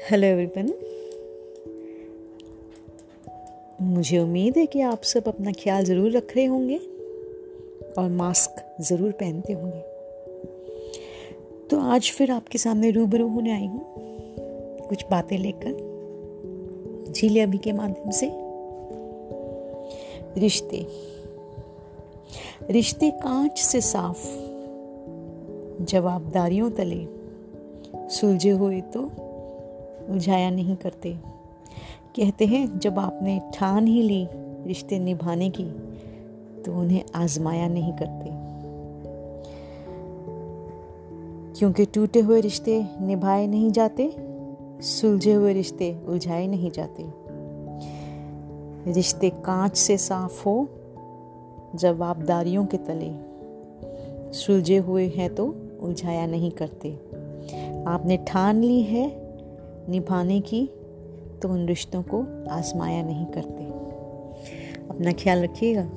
Hello everyone मुझे उम्मीद है कि आप सब अपना ख्याल ज़रूर रख रहे होंगे और मास्क ज़रूर पहनते होंगे। तो आज फिर आपके सामने रूबरू होने आई हूँ। कुछ बातें लेकर झीले अभी के माध्यम से। रिश्ते। रिश्ते कांच से साफ़। जवाबदारियों तले। सुलझे हुए तो उलझाया नहीं करते। कहते हैं, जब आपने ठान ही ली रिश्ते निभाने की तो उन्हें आजमाया नहीं करते। क्योंकि टूटे हुए रिश्ते निभाए नहीं जाते, सुलझे हुए रिश्ते उलझाए नहीं जाते। रिश्ते कांच से साफ़ हो, जवाबदारियों के तले। सुलझे हुए हैं तो उलझाया नहीं करते। आपने ठान ली है निभाने की तो उन रिश्तों को आजमाया नहीं करते। अपना ख्याल रखिएगा।